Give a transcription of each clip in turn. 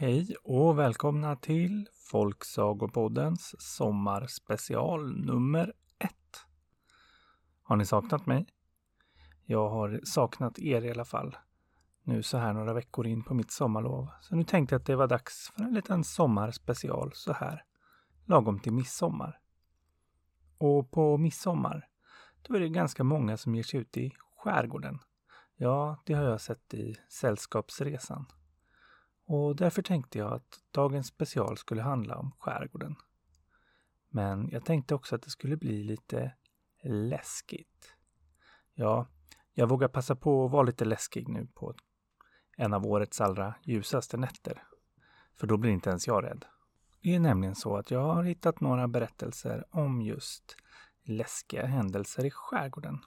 hej och välkomna till Folksagopoddens sommarspecial nummer ett. Har ni saknat mig? Jag har saknat er i alla fall. Nu så här några veckor in på mitt sommarlov. Så nu tänkte jag att det var dags för en liten sommarspecial så här. Lagom till midsommar. Och på midsommar, då är det ganska många som ger sig ut i skärgården. Ja, det har jag sett i Sällskapsresan. Och därför tänkte jag att dagens special skulle handla om skärgården. Men jag tänkte också att det skulle bli lite läskigt. Ja, jag vågar passa på att vara lite läskig nu på en av årets allra ljusaste nätter. För då blir inte ens jag rädd. Det är nämligen så att jag har hittat några berättelser om just läskiga händelser i skärgården.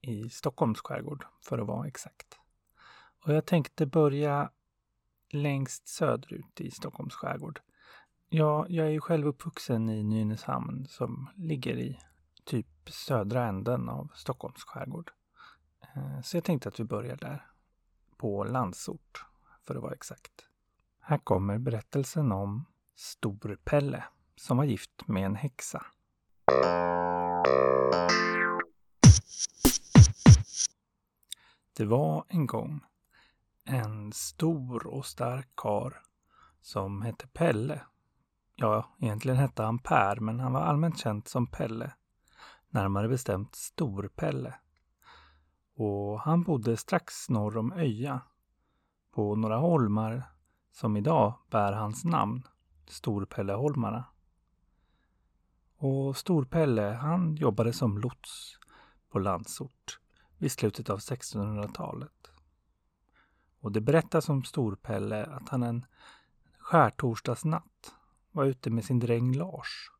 I Stockholms skärgård, för att vara exakt. Och jag tänkte börja längst söderut i Stockholms skärgård. Ja, jag är ju själv uppvuxen i Nynäshamn som ligger i typ södra änden av Stockholms skärgård. Eh, så jag tänkte att vi börjar där. På Landsort, för att vara exakt. Här kommer berättelsen om Stor-Pelle som var gift med en häxa. Det var en gång en stor och stark kar som hette Pelle. Ja, egentligen hette han Per, men han var allmänt känd som Pelle. Närmare bestämt Stor-Pelle. Och han bodde strax norr om Öja. På några holmar som idag bär hans namn, Storpelleholmarna. Och Storpelle, han jobbade som lots på Landsort vid slutet av 1600-talet. Och det berättas om Storpelle att han en skärtorsdagsnatt var ute med sin dräng Lars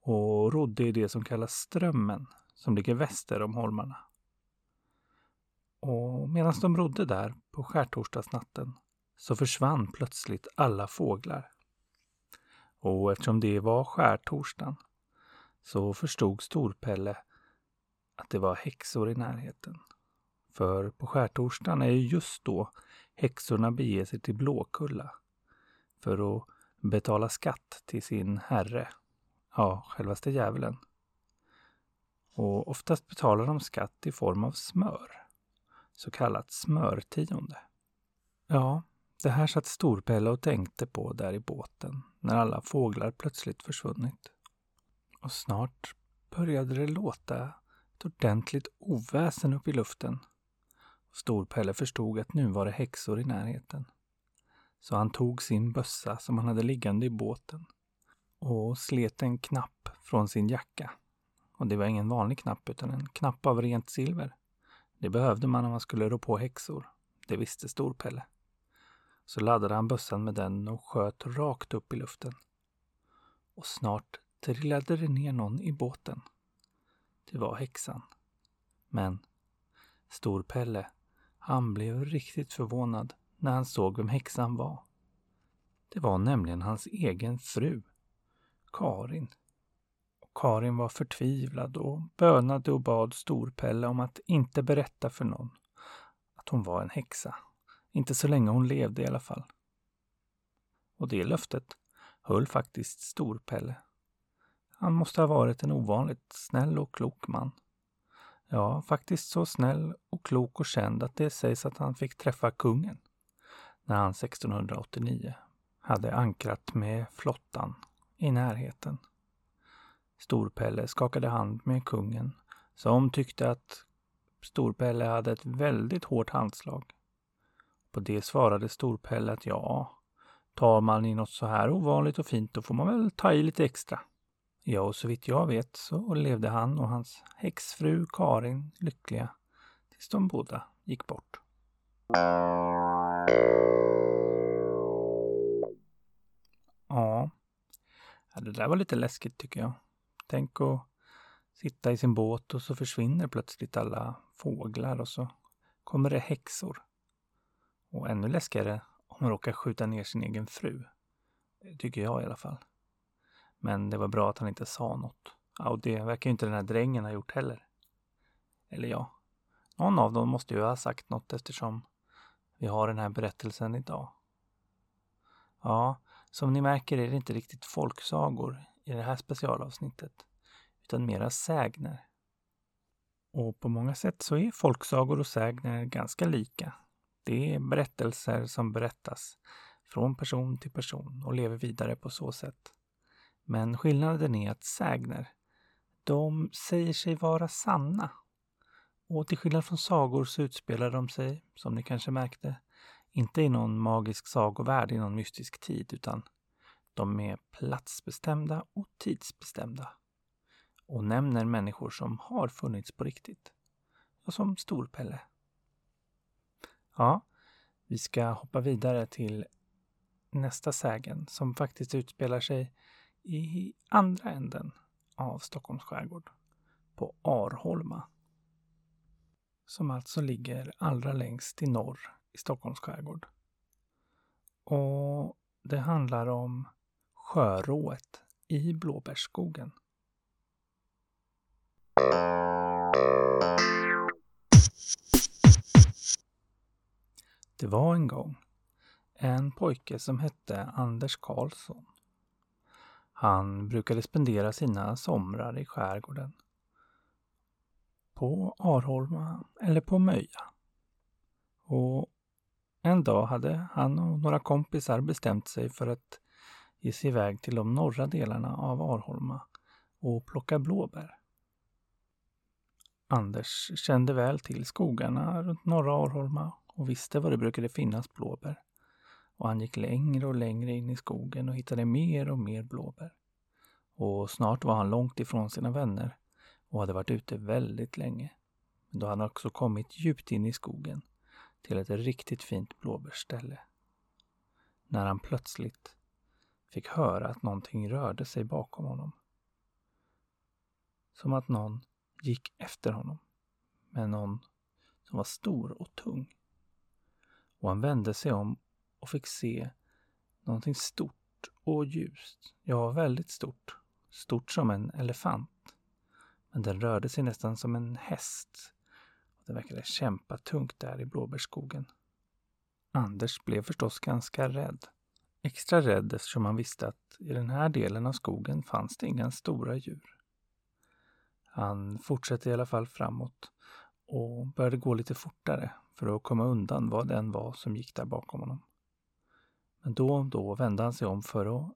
och rodde i det som kallas Strömmen som ligger väster om holmarna. Och medan de rodde där på skärtorsdagsnatten så försvann plötsligt alla fåglar. Och eftersom det var skärtorsdagen så förstod Storpelle att det var häxor i närheten. För på skärtorsdagen är ju just då häxorna beger sig till Blåkulla för att betala skatt till sin herre, ja, självaste djävulen. Och oftast betalar de skatt i form av smör, så kallat smörtionde. Ja, det här satt Storpelle och tänkte på där i båten när alla fåglar plötsligt försvunnit. Och snart började det låta ett ordentligt oväsen upp i luften Storpelle förstod att nu var det häxor i närheten. Så han tog sin bössa som han hade liggande i båten och slet en knapp från sin jacka. Och det var ingen vanlig knapp utan en knapp av rent silver. Det behövde man om man skulle rå på häxor. Det visste Storpelle. Så laddade han bössan med den och sköt rakt upp i luften. Och snart trillade det ner någon i båten. Det var häxan. Men Storpelle han blev riktigt förvånad när han såg vem häxan var. Det var nämligen hans egen fru, Karin. Och Karin var förtvivlad och bönade och bad Storpelle om att inte berätta för någon att hon var en häxa. Inte så länge hon levde i alla fall. Och det löftet höll faktiskt Storpelle. Han måste ha varit en ovanligt snäll och klok man. Ja, faktiskt så snäll och klok och känd att det sägs att han fick träffa kungen när han 1689 hade ankrat med flottan i närheten. Storpelle skakade hand med kungen som tyckte att Storpelle hade ett väldigt hårt handslag. På det svarade Storpelle att ja, tar man i något så här ovanligt och fint då får man väl ta i lite extra. Ja, och så vitt jag vet så levde han och hans häxfru Karin lyckliga tills de båda gick bort. Ja, det där var lite läskigt tycker jag. Tänk att sitta i sin båt och så försvinner plötsligt alla fåglar och så kommer det häxor. Och ännu läskigare om man råkar skjuta ner sin egen fru. Det tycker jag i alla fall. Men det var bra att han inte sa något. Ja, och det verkar ju inte den här drängen ha gjort heller. Eller ja, någon av dem måste ju ha sagt något eftersom vi har den här berättelsen idag. Ja, som ni märker är det inte riktigt folksagor i det här specialavsnittet, utan mera sägner. Och på många sätt så är folksagor och sägner ganska lika. Det är berättelser som berättas från person till person och lever vidare på så sätt. Men skillnaden är att sägner, de säger sig vara sanna. Och till skillnad från sagor så utspelar de sig, som ni kanske märkte, inte i någon magisk sagovärld i någon mystisk tid, utan de är platsbestämda och tidsbestämda och nämner människor som har funnits på riktigt. Och som Storpelle. Ja, vi ska hoppa vidare till nästa sägen som faktiskt utspelar sig i andra änden av Stockholms skärgård. På Arholma. Som alltså ligger allra längst i norr i Stockholms skärgård. Och det handlar om sjörået i blåbärsskogen. Det var en gång en pojke som hette Anders Karlsson. Han brukade spendera sina somrar i skärgården. På Arholma eller på Möja. Och en dag hade han och några kompisar bestämt sig för att ge sig iväg till de norra delarna av Arholma och plocka blåbär. Anders kände väl till skogarna runt norra Arholma och visste var det brukade finnas blåbär. Och han gick längre och längre in i skogen och hittade mer och mer blåbär. Och snart var han långt ifrån sina vänner och hade varit ute väldigt länge. Men då hade han också kommit djupt in i skogen till ett riktigt fint blåbärsställe. När han plötsligt fick höra att någonting rörde sig bakom honom. Som att någon gick efter honom med någon som var stor och tung. Och han vände sig om och fick se någonting stort och ljust. Ja, väldigt stort. Stort som en elefant. Men den rörde sig nästan som en häst. Och den verkade kämpa tungt där i blåbärsskogen. Anders blev förstås ganska rädd. Extra rädd eftersom han visste att i den här delen av skogen fanns det inga stora djur. Han fortsatte i alla fall framåt och började gå lite fortare för att komma undan vad det än var som gick där bakom honom. Men då och då vände han sig om för att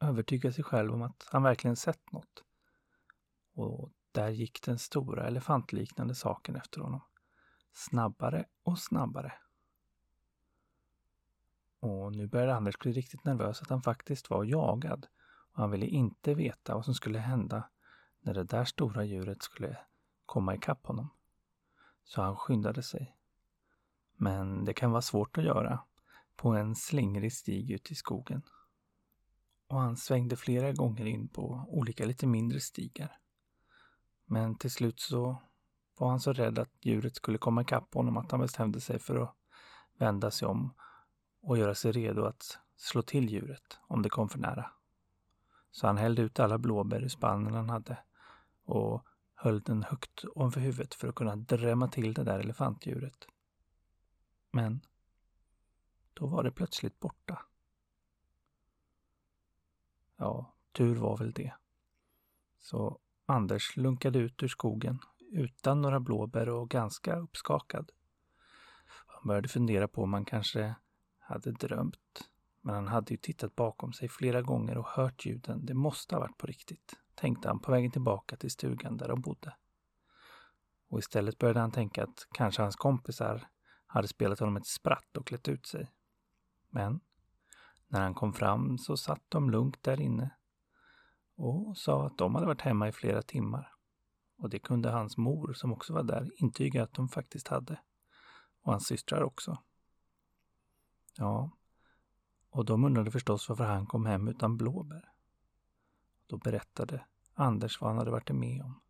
övertyga sig själv om att han verkligen sett något. Och där gick den stora elefantliknande saken efter honom. Snabbare och snabbare. Och nu började Anders bli riktigt nervös att han faktiskt var jagad. Och han ville inte veta vad som skulle hända när det där stora djuret skulle komma ikapp honom. Så han skyndade sig. Men det kan vara svårt att göra på en slingrig stig ute i skogen. Och han svängde flera gånger in på olika lite mindre stigar. Men till slut så var han så rädd att djuret skulle komma ikapp honom att han bestämde sig för att vända sig om och göra sig redo att slå till djuret om det kom för nära. Så han hällde ut alla blåbär i spannen han hade och höll den högt ovanför huvudet för att kunna drämma till det där elefantdjuret. Men då var det plötsligt borta. Ja, tur var väl det. Så Anders lunkade ut ur skogen utan några blåbär och ganska uppskakad. Han började fundera på om han kanske hade drömt. Men han hade ju tittat bakom sig flera gånger och hört ljuden. Det måste ha varit på riktigt tänkte han på vägen tillbaka till stugan där de bodde. Och istället började han tänka att kanske hans kompisar hade spelat honom ett spratt och klätt ut sig. Men när han kom fram så satt de lugnt där inne och sa att de hade varit hemma i flera timmar. Och det kunde hans mor, som också var där, intyga att de faktiskt hade. Och hans systrar också. Ja, och de undrade förstås varför han kom hem utan blåbär. Då berättade Anders vad han hade varit med om.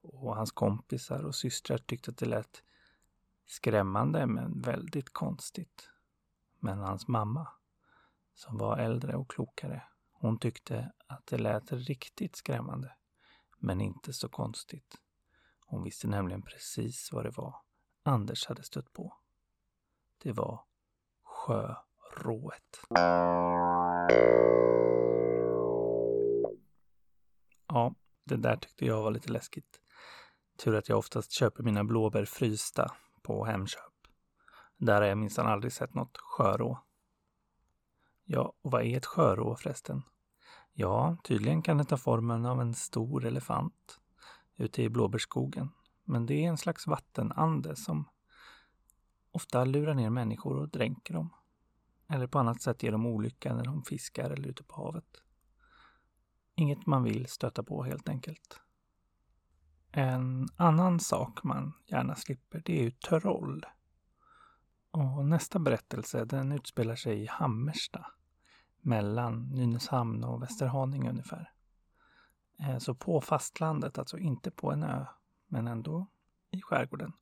Och hans kompisar och systrar tyckte att det lät skrämmande men väldigt konstigt. Men hans mamma, som var äldre och klokare, hon tyckte att det lät riktigt skrämmande. Men inte så konstigt. Hon visste nämligen precis vad det var Anders hade stött på. Det var sjörået. Ja, det där tyckte jag var lite läskigt. Tur att jag oftast köper mina blåbär frysta på Hemköp. Där har jag minsann aldrig sett något sjörå. Ja, och vad är ett sjörå förresten? Ja, tydligen kan det ta formen av en stor elefant ute i blåbärsskogen. Men det är en slags vattenande som ofta lurar ner människor och dränker dem. Eller på annat sätt ger dem olycka när de fiskar eller ute på havet. Inget man vill stöta på helt enkelt. En annan sak man gärna slipper det är ju troll. Och nästa berättelse den utspelar sig i Hammersta. Mellan Nynäshamn och Västerhaninge ungefär. Eh, så på fastlandet, alltså inte på en ö, men ändå i skärgården.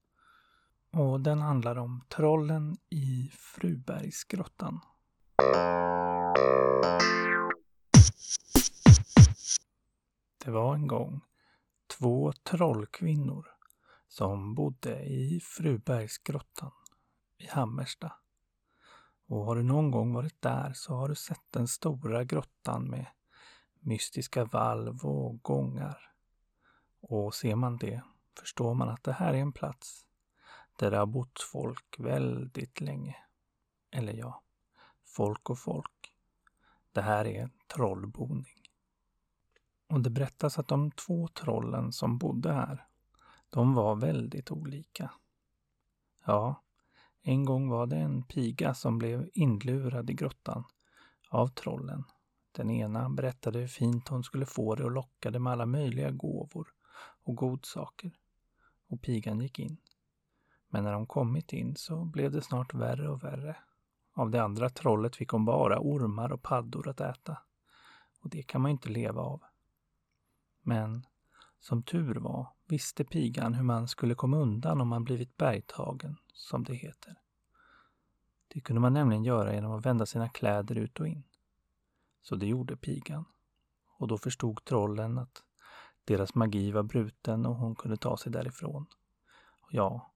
Och den handlar om trollen i Frubergsgrottan. Det var en gång två trollkvinnor som bodde i Frubergsgrottan i Hammersta. Och har du någon gång varit där så har du sett den stora grottan med mystiska valv och gångar. Och ser man det förstår man att det här är en plats där det har bott folk väldigt länge. Eller ja, folk och folk. Det här är en trollboning. Och det berättas att de två trollen som bodde här, de var väldigt olika. Ja, en gång var det en piga som blev inlurad i grottan av trollen. Den ena berättade hur fint hon skulle få det och lockade med alla möjliga gåvor och godsaker. Och pigan gick in. Men när hon kommit in så blev det snart värre och värre. Av det andra trollet fick hon bara ormar och paddor att äta. Och det kan man ju inte leva av. Men som tur var visste pigan hur man skulle komma undan om man blivit bergtagen, som det heter. Det kunde man nämligen göra genom att vända sina kläder ut och in. Så det gjorde pigan. Och då förstod trollen att deras magi var bruten och hon kunde ta sig därifrån. Och ja,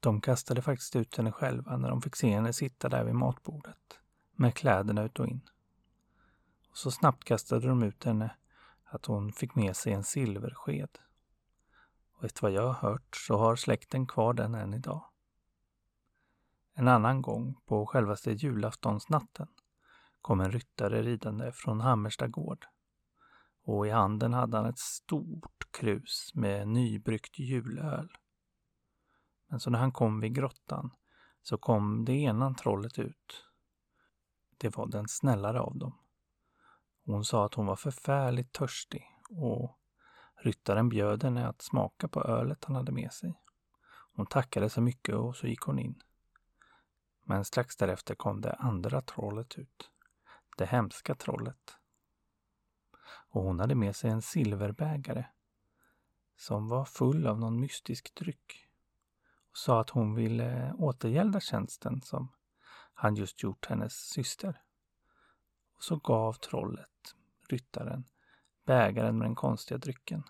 de kastade faktiskt ut henne själva när de fick se henne sitta där vid matbordet med kläderna ut och in. Och så snabbt kastade de ut henne att hon fick med sig en silversked. Och efter vad jag har hört så har släkten kvar den än idag. En annan gång, på självaste julaftonsnatten, kom en ryttare ridande från Hammersta gård. Och i handen hade han ett stort krus med nybryggt julöl. Men så när han kom vid grottan så kom det ena trollet ut. Det var den snällare av dem. Hon sa att hon var förfärligt törstig och ryttaren bjöd henne att smaka på ölet han hade med sig. Hon tackade så mycket och så gick hon in. Men strax därefter kom det andra trollet ut. Det hemska trollet. Och hon hade med sig en silverbägare som var full av någon mystisk dryck och sa att hon ville återgälda tjänsten som han just gjort hennes syster. Och så gav trollet, ryttaren, bägaren med den konstiga drycken.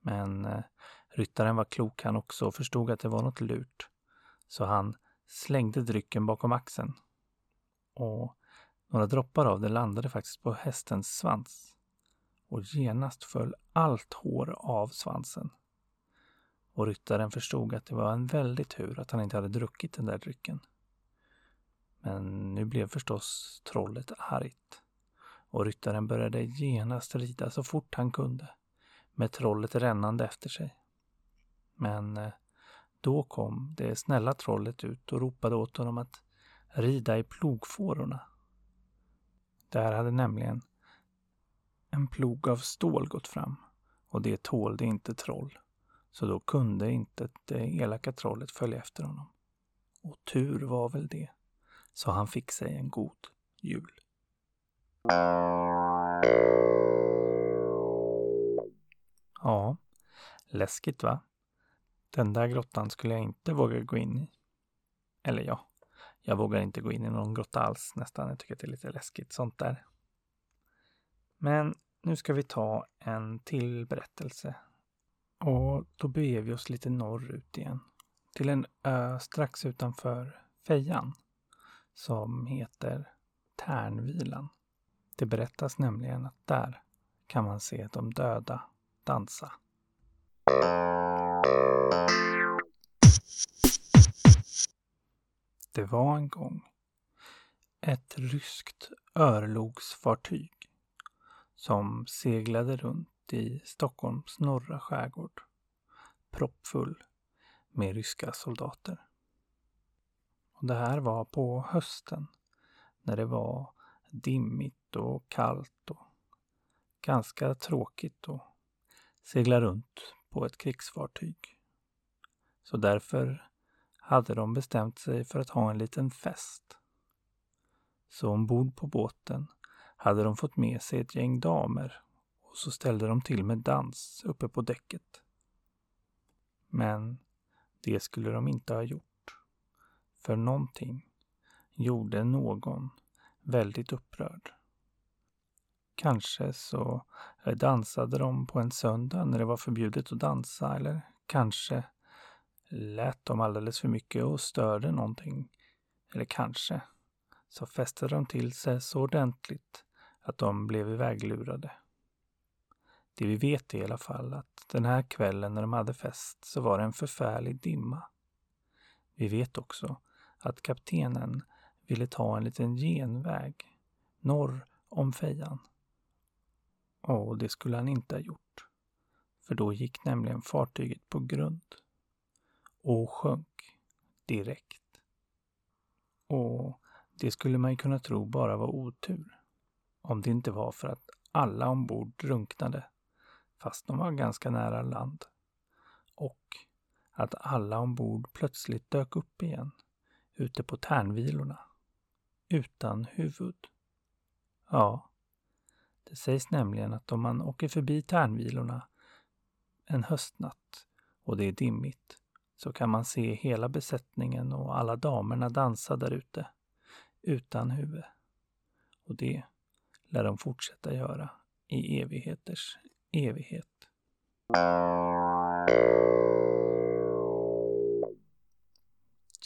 Men eh, ryttaren var klok han också och förstod att det var något lurt. Så han slängde drycken bakom axeln. Och några droppar av det landade faktiskt på hästens svans. Och genast föll allt hår av svansen. Och ryttaren förstod att det var en väldig tur att han inte hade druckit den där drycken. Men nu blev förstås trollet argt. Och ryttaren började genast rida så fort han kunde. Med trollet rännande efter sig. Men eh, då kom det snälla trollet ut och ropade åt honom att rida i plogfårorna. Där hade nämligen en plog av stål gått fram och det tålde inte troll. Så då kunde inte det elaka trollet följa efter honom. Och tur var väl det, så han fick sig en god jul. Ja, läskigt va? Den där grottan skulle jag inte våga gå in i. Eller ja, jag vågar inte gå in i någon grotta alls nästan. Jag tycker att det är lite läskigt sånt där. Men nu ska vi ta en till berättelse. Och då beger vi oss lite norrut igen. Till en ö strax utanför Fejan. som heter Tärnvilan. Det berättas nämligen att där kan man se de döda dansa. Det var en gång ett ryskt örlogsfartyg som seglade runt i Stockholms norra skärgård proppfull med ryska soldater. Och det här var på hösten när det var dimmigt och kallt och ganska tråkigt att segla runt på ett krigsfartyg. Så därför hade de bestämt sig för att ha en liten fest. Så ombord på båten hade de fått med sig ett gäng damer och så ställde de till med dans uppe på däcket. Men det skulle de inte ha gjort. För någonting gjorde någon väldigt upprörd. Kanske så dansade de på en söndag när det var förbjudet att dansa eller kanske lät de alldeles för mycket och störde någonting. Eller kanske så fästade de till sig så ordentligt att de blev iväglurade. Det vi vet är i alla fall att den här kvällen när de hade fest så var det en förfärlig dimma. Vi vet också att kaptenen ville ta en liten genväg norr om fejan. Och det skulle han inte ha gjort. För då gick nämligen fartyget på grund och sjönk direkt. Och det skulle man ju kunna tro bara var otur. Om det inte var för att alla ombord drunknade fast de var ganska nära land. Och att alla ombord plötsligt dök upp igen ute på Tärnvilorna. Utan huvud. Ja, det sägs nämligen att om man åker förbi Tärnvilorna en höstnatt och det är dimmigt så kan man se hela besättningen och alla damerna dansa där ute utan huvud. Och det lär de fortsätta göra i evigheters evighet.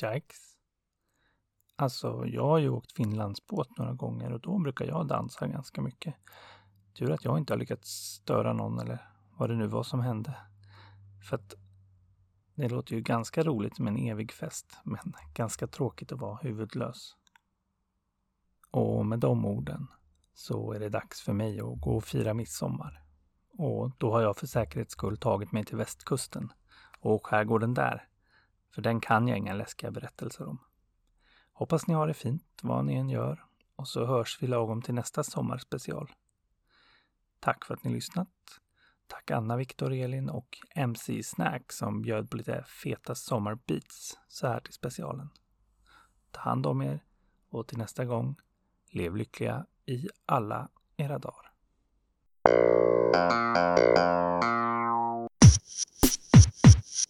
Yikes. Alltså, jag har ju åkt Finlandsbåt några gånger och då brukar jag dansa ganska mycket. Tur att jag inte har lyckats störa någon eller vad det nu var som hände. För att det låter ju ganska roligt med en evig fest, men ganska tråkigt att vara huvudlös. Och med de orden så är det dags för mig att gå och fira midsommar. Och då har jag för säkerhets skull tagit mig till västkusten och skärgården där. För den kan jag inga läskiga berättelser om. Hoppas ni har det fint vad ni än gör och så hörs vi lagom till nästa sommarspecial. Tack för att ni lyssnat. Tack Anna, Viktor, Elin och MC Snack som bjöd på lite feta sommarbeats så här till specialen. Ta hand om er och till nästa gång, lev lyckliga i alla era dagar.